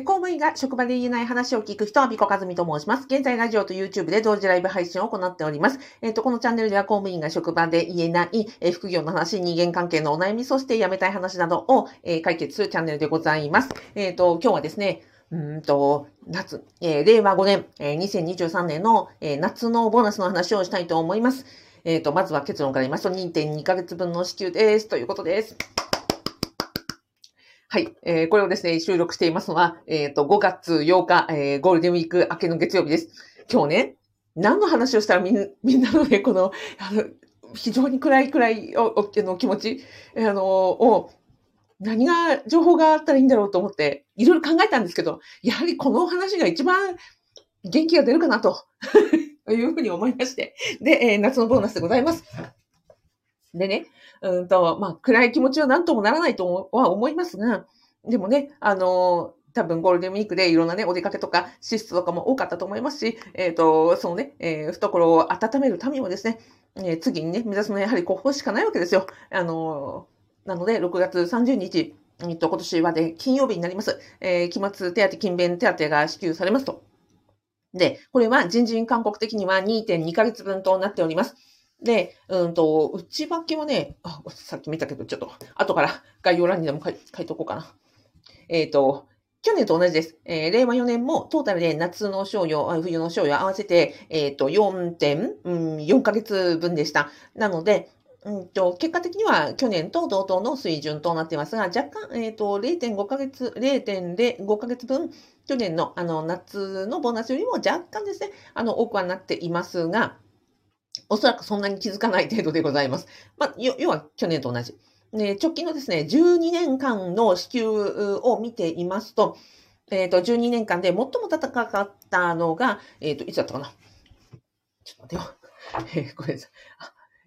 公務員が職場で言えない話を聞く人は、ピコカズミと申します。現在、ラジオと YouTube で同時ライブ配信を行っております。えっ、ー、と、このチャンネルでは公務員が職場で言えない、えー、副業の話、人間関係のお悩み、そして辞めたい話などを、えー、解決するチャンネルでございます。えっ、と、今日はですね、うんと、夏、え、令和5年、えー、2023年の、え、夏のボーナスの話をしたいと思います。えっ、と、まずは結論から言いますと、2.2ヶ月分の支給です。ということです。はい。えー、これをですね、収録していますのは、えっ、ー、と、5月8日、えー、ゴールデンウィーク明けの月曜日です。今日ね、何の話をしたらみんみんなのね、この、あの、非常に暗い暗いおおの気持ち、あの、を、何が、情報があったらいいんだろうと思って、いろいろ考えたんですけど、やはりこの話が一番元気が出るかなと いうふうに思いまして。で、えー、夏のボーナスでございます。でね、うんと、まあ、暗い気持ちは何ともならないとは思いますが、でもね、あの多分ゴールデンウィークでいろんなね、お出かけとか、シストとかも多かったと思いますし、えっ、ー、と、そのね、えー、懐を温めるためにもですね、えー、次にね、目指すのはやはりここしかないわけですよ。あのなので、6月30日、えっと、今年はで、金曜日になります。え、期末手当、勤勉手当が支給されますと。で、これは人事勧告的には2.2ヶ月分となっております。で、うんと、内訳はね、あ、さっき見たけど、ちょっと、後から概要欄にでも書い書いとこうかな。えっ、ー、と、去年と同じです。えー、令和4年もトータルで夏の賞与、冬の賞与合わせて、えっ、ー、と、4.4ヶ月分でした。なので、うんと、結果的には去年と同等の水準となっていますが、若干、えっ、ー、と、0.5ヶ月、0.05ヶ月分、去年のあの夏のボーナスよりも若干ですね、あの、多くはなっていますが、おそらくそんなに気づかない程度でございます。まあ、要は去年と同じ。ね、直近のですね、12年間の支給を見ていますと、えっ、ー、と、12年間で最も高かったのが、えっ、ー、と、いつだったかな？ちょっと待ってよ。えー、これです。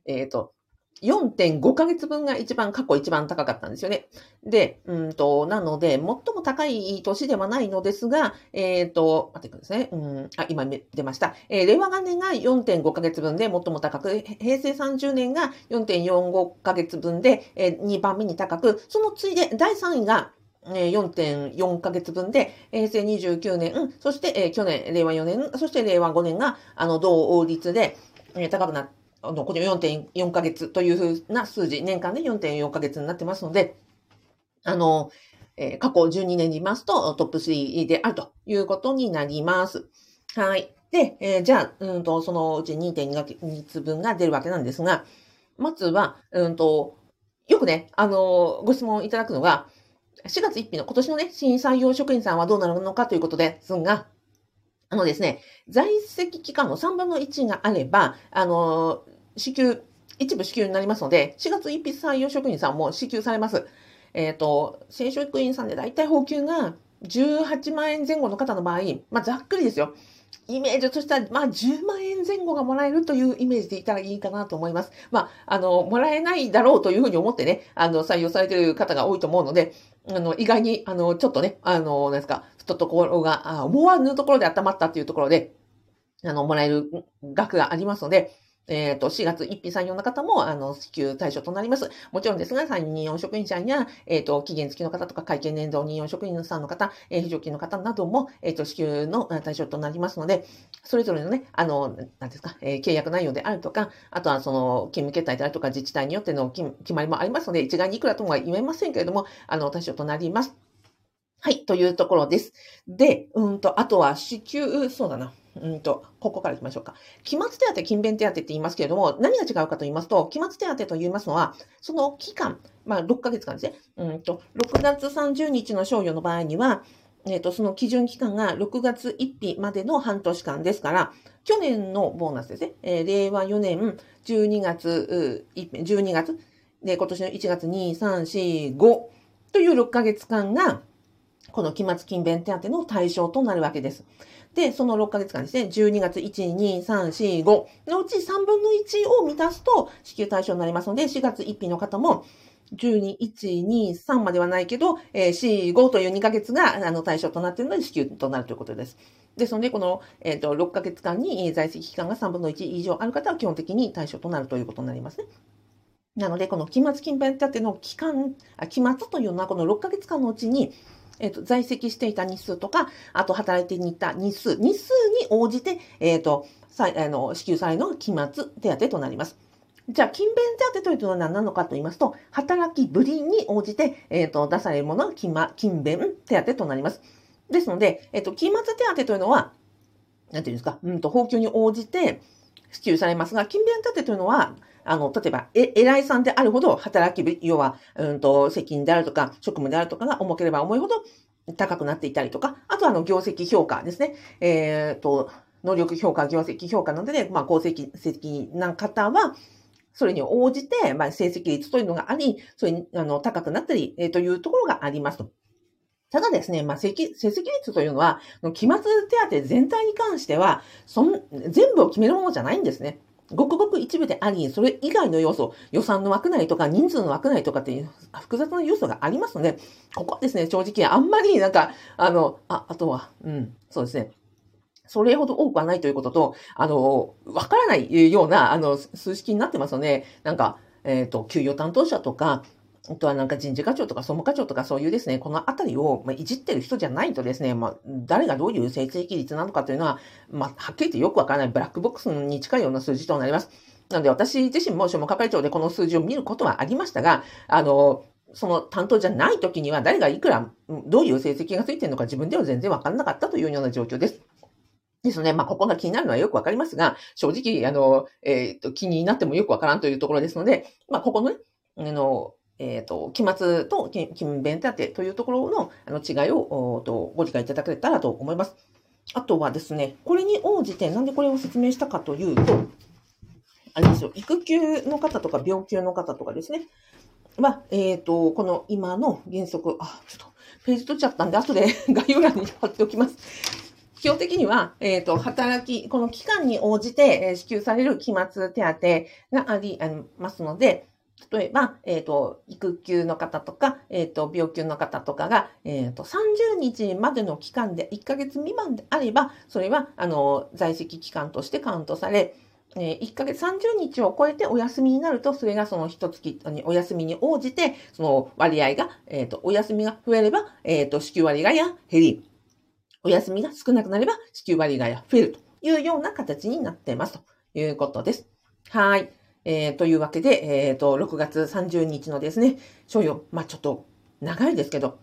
えっ、と、4.5ヶ月分が一番、過去一番高かったんですよね。で、うんと、なので、最も高い年ではないのですが、えっ、ー、と、待ってくださいね。うん、あ、今出ました。えー、令和元年が4.5ヶ月分で最も高く、平成30年が4.45ヶ月分で、えー、2番目に高く、その次いで第3位が、4.4ヶ月分で、平成29年、そして、えー、去年、令和4年、そして令和5年が、あの、同率で、えー、高くなって、あの、この4.4ヶ月というふうな数字、年間で4.4ヶ月になってますので、あの、えー、過去12年にいますとトップ3であるということになります。はい。で、えー、じゃあ、うんと、そのうち2.2ヶ月分が出るわけなんですが、まずは、うんと、よくね、あの、ご質問いただくのが、4月1日の今年のね、新採用職員さんはどうなるのかということですが、あのですね、在籍期間の3分の1があれば、あの、支給、一部支給になりますので、4月1日採用職員さんも支給されます。えっ、ー、と、正職員さんで大体補給が18万円前後の方の場合、まあ、ざっくりですよ。イメージとしたら、まあ、10万円前後がもらえるというイメージでいたらいいかなと思います。まあ、あの、もらえないだろうというふうに思ってね、あの、採用されている方が多いと思うので、あの、意外に、あの、ちょっとね、あの、なんですか、懐が、思わぬところで温まったっていうところで、あの、もらえる額がありますので、えっ、ー、と、4月1日採用の方も、あの、支給対象となります。もちろんですが、参任用職員さんや、えっ、ー、と、期限付きの方とか、会計年度任用職員さんの方、えー、非常勤の方なども、えっ、と、支給の対象となりますので、それぞれのね、あの、なんですか、え契約内容であるとか、あとはその、勤務形態であるとか、自治体によっての決まりもありますので、一概にいくらとも言えませんけれども、あの、対象となります。はい、というところです。で、うんと、あとは支給、そうだな。うんと、ここから行きましょうか。期末手当、勤勉手当って言いますけれども、何が違うかと言いますと、期末手当と言いますのは、その期間、まあ、6ヶ月間ですね。うんと、6月30日の賞与の場合には、えっ、ー、と、その基準期間が6月1日までの半年間ですから、去年のボーナスですね。えー、令和4年12月、12月、で、今年の1月2、3、4、5という6ヶ月間が、この期末勤勉手当の対象となるわけです。で、その6ヶ月間ですね、12月1、2、3、4、5のうち3分の1を満たすと支給対象になりますので、4月1日の方も、12、1、2、3まではないけど、えー、4、5という2ヶ月があの対象となっているので支給となるということです。ですので、この、えーと、6ヶ月間に在籍期間が3分の1以上ある方は基本的に対象となるということになりますね。なので、この期末勤勉手当の期間、期末というのはこの6ヶ月間のうちに、えっ、と、在籍していた日数とか、あと働いていた日数、日数に応じて、えっ、と、さあの支給されるのが期末手当となります。じゃあ、勤勉手当というのは何なのかと言いますと、働きぶりに応じて、えっ、ー、と、出されるものが勤勉手当となります。ですので、えっ、と、期末手当というのは、なんていうんですか、うんと、法給に応じて支給されますが、勤勉手当というのは、あの、例えば、え、偉いさんであるほど働き、要は、うんと、責任であるとか、職務であるとかが重ければ重いほど高くなっていたりとか、あとは、あの、業績評価ですね。えっ、ー、と、能力評価、業績評価などで、まあ、功績的な方は、それに応じて、まあ、成績率というのがあり、それに、あの、高くなったり、えー、というところがありますと。ただですね、まあ、成績率というのは、期末手当全体に関しては、そん、全部を決めるものじゃないんですね。ごくごく一部であり、それ以外の要素、予算の枠内とか人数の枠内とかっていう複雑な要素がありますので、ここはですね、正直あんまりなんか、あの、あ、あとは、うん、そうですね。それほど多くはないということと、あの、わからないような、あの、数式になってますので、なんか、えっ、ー、と、給与担当者とか、あとはなんか人事課長とか総務課長とかそういうですね、このあたりを、まいじってる人じゃないとですね、まあ、誰がどういう成績率なのかというのは、まあ、はっきり言ってよくわからないブラックボックスに近いような数字となります。なので私自身も所務係長でこの数字を見ることはありましたが、あの、その担当じゃない時には誰がいくら、どういう成績がついてるのか自分では全然わからなかったというような状況です。ですね。まあ、ここが気になるのはよくわかりますが、正直、あの、えっ、ー、と、気になってもよくわからんというところですので、まあ、ここのね、あの、えっ、ー、と、期末と勤勉手当というところのあの違いをとご理解いただけたらと思います。あとはですね、これに応じて、なんでこれを説明したかというと、あれですよ、育休の方とか病休の方とかですね、は、えっ、ー、と、この今の原則、あ、ちょっとページ取っちゃったんで、後で 概要欄に貼っておきます。基本的には、えっ、ー、と、働き、この期間に応じて、支給される期末手当がありますので、例えば、えっ、ー、と、育休の方とか、えっ、ー、と、病休の方とかが、えっ、と、30日までの期間で1ヶ月未満であれば、それは、あの、在籍期間としてカウントされ、え1ヶ月30日を超えてお休みになると、それがその一月に、お休みに応じて、その割合が、えっ、と、お休みが増えれば、えっ、と、支給割合や減り、お休みが少なくなれば支給割合が増えるというような形になっていますということです。はい。えー、というわけで、えっ、ー、と、6月30日のですね、所要、まあちょっと長いですけど、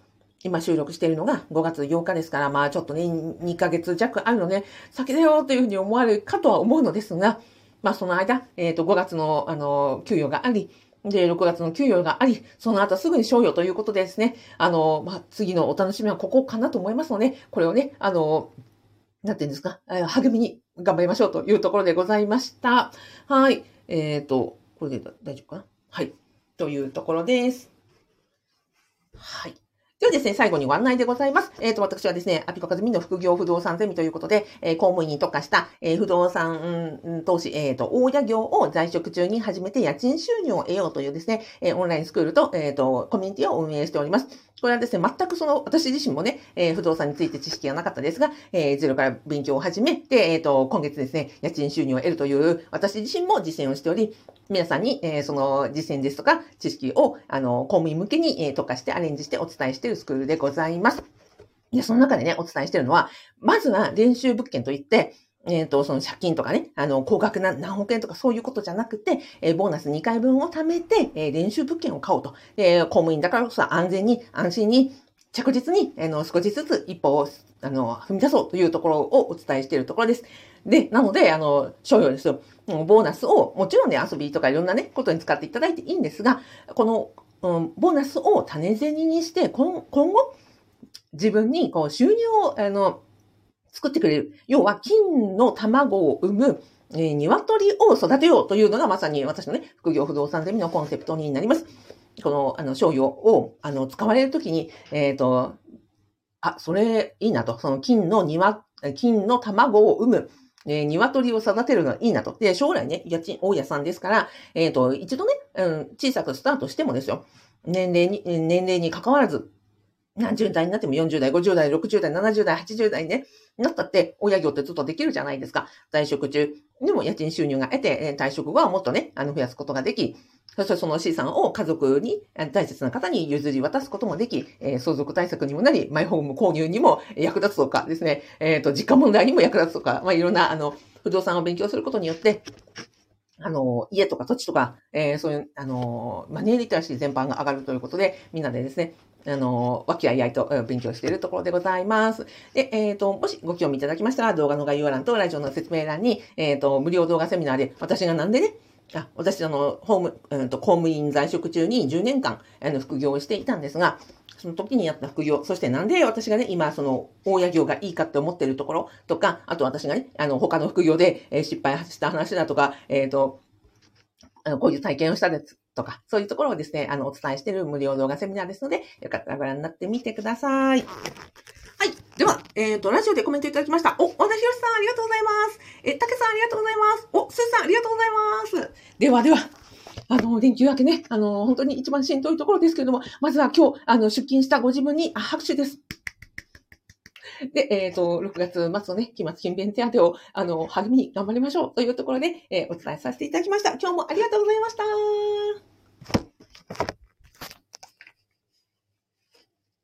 今収録しているのが5月8日ですから、まあちょっとね、2ヶ月弱あるので、先だよというふうに思われるかとは思うのですが、まあその間、えっ、ー、と、5月の、あの、給与があり、で、6月の給与があり、その後すぐに賞与ということでですね、あの、まあ、次のお楽しみはここかなと思いますので、これをね、あの、なんていうんですか、励みに頑張りましょうというところでございました。はい。えっ、ー、と、これで大丈夫かな？はい。というところです。はい。ではですね、最後にご案内でございます。えっ、ー、と、私はですね、アピコカズミの副業不動産ゼミということで、えー、公務員に特化した、えー、不動産、うん、投資、えっ、と、大家業を在職中に始めて家賃収入を得ようというですね、えオンラインスクールと、えっ、と、コミュニティを運営しております。これはですね、全くその、私自身もね、え、不動産について知識がなかったですが、え、ゼロから勉強を始めて、えっ、と、今月ですね、家賃収入を得るという、私自身も実践をしており、皆さんに、え、その実践ですとか、知識を、あの、公務員向けに、え、特化してアレンジしてお伝えしているスクールでございます。で、その中でね、お伝えしているのは、まずは練習物件といって、えっ、ー、と、その借金とかね、あの、高額な何億円とかそういうことじゃなくて、えー、ボーナス2回分を貯めて、えー、練習物件を買おうと。えー、公務員だからこそ安全に、安心に、着実に、あの、少しずつ一歩を、あの、踏み出そうというところをお伝えしているところです。で、なので、あの、商用ですよ。ボーナスを、もちろんね、遊びとかいろんなね、ことに使っていただいていいんですが、この、うん、ボーナスを種銭にして、今後、自分にこう収入を、あの、作ってくれる。要は、金の卵を産む、えー、鶏を育てようというのがまさに私のね、副業不動産ゼミのコンセプトになります。この、あの、商用を、あの、使われるときに、えっ、ー、と、あ、それいいなと。その金の庭、金の卵を産む、えー、鶏を育てるのはいいなと。で、将来ね、家賃、大家さんですから、えっ、ー、と、一度ね、うん、小さくスタートしてもですよ。年齢に、年齢に関わらず、何十代になっても40代、50代、60代、70代、80代にね、なったって、親業ってずっとできるじゃないですか。在職中でも家賃収入が得て、退職後はもっとね、あの、増やすことができ、そしてその資産を家族に、大切な方に譲り渡すこともでき、相続対策にもなり、マイホーム購入にも役立つとかですね、えっ、ー、と、実家問題にも役立つとか、まあ、いろんな、あの、不動産を勉強することによって、あの、家とか土地とか、えー、そういう、あの、マネーリテラシー全般が上がるということで、みんなでですね、あの、和気あいあいと勉強しているところでございます。で、えっ、ー、と、もしご興味いただきましたら、動画の概要欄とラジオの説明欄に、えっ、ー、と、無料動画セミナーで、私がなんでね、あ私、あの、ホーム、うんと、公務員在職中に10年間、あの、副業をしていたんですが、その時にやった副業、そしてなんで私がね、今、その、大家業がいいかって思ってるところとか、あと私がね、あの、他の副業で、え失敗した話だとか、えっ、ー、と、こういう体験をしたですとか、そういうところをですね、あの、お伝えしている無料動画セミナーですので、よかったらご覧になってみてください。はい。では、えっ、ー、と、ラジオでコメントいただきました。お、和田博さんありがとうございます。え、たけさんありがとうございます。お、すーさんありがとうございます。ではでは、あの、連休明けね、あの、本当に一番しんどいところですけれども、まずは今日、あの、出勤したご自分にあ拍手です。で、えっ、ー、と、6月末のね、期末勤勉手当を、あの、励みに頑張りましょうというところで、えー、お伝えさせていただきました。今日もありがとうございました。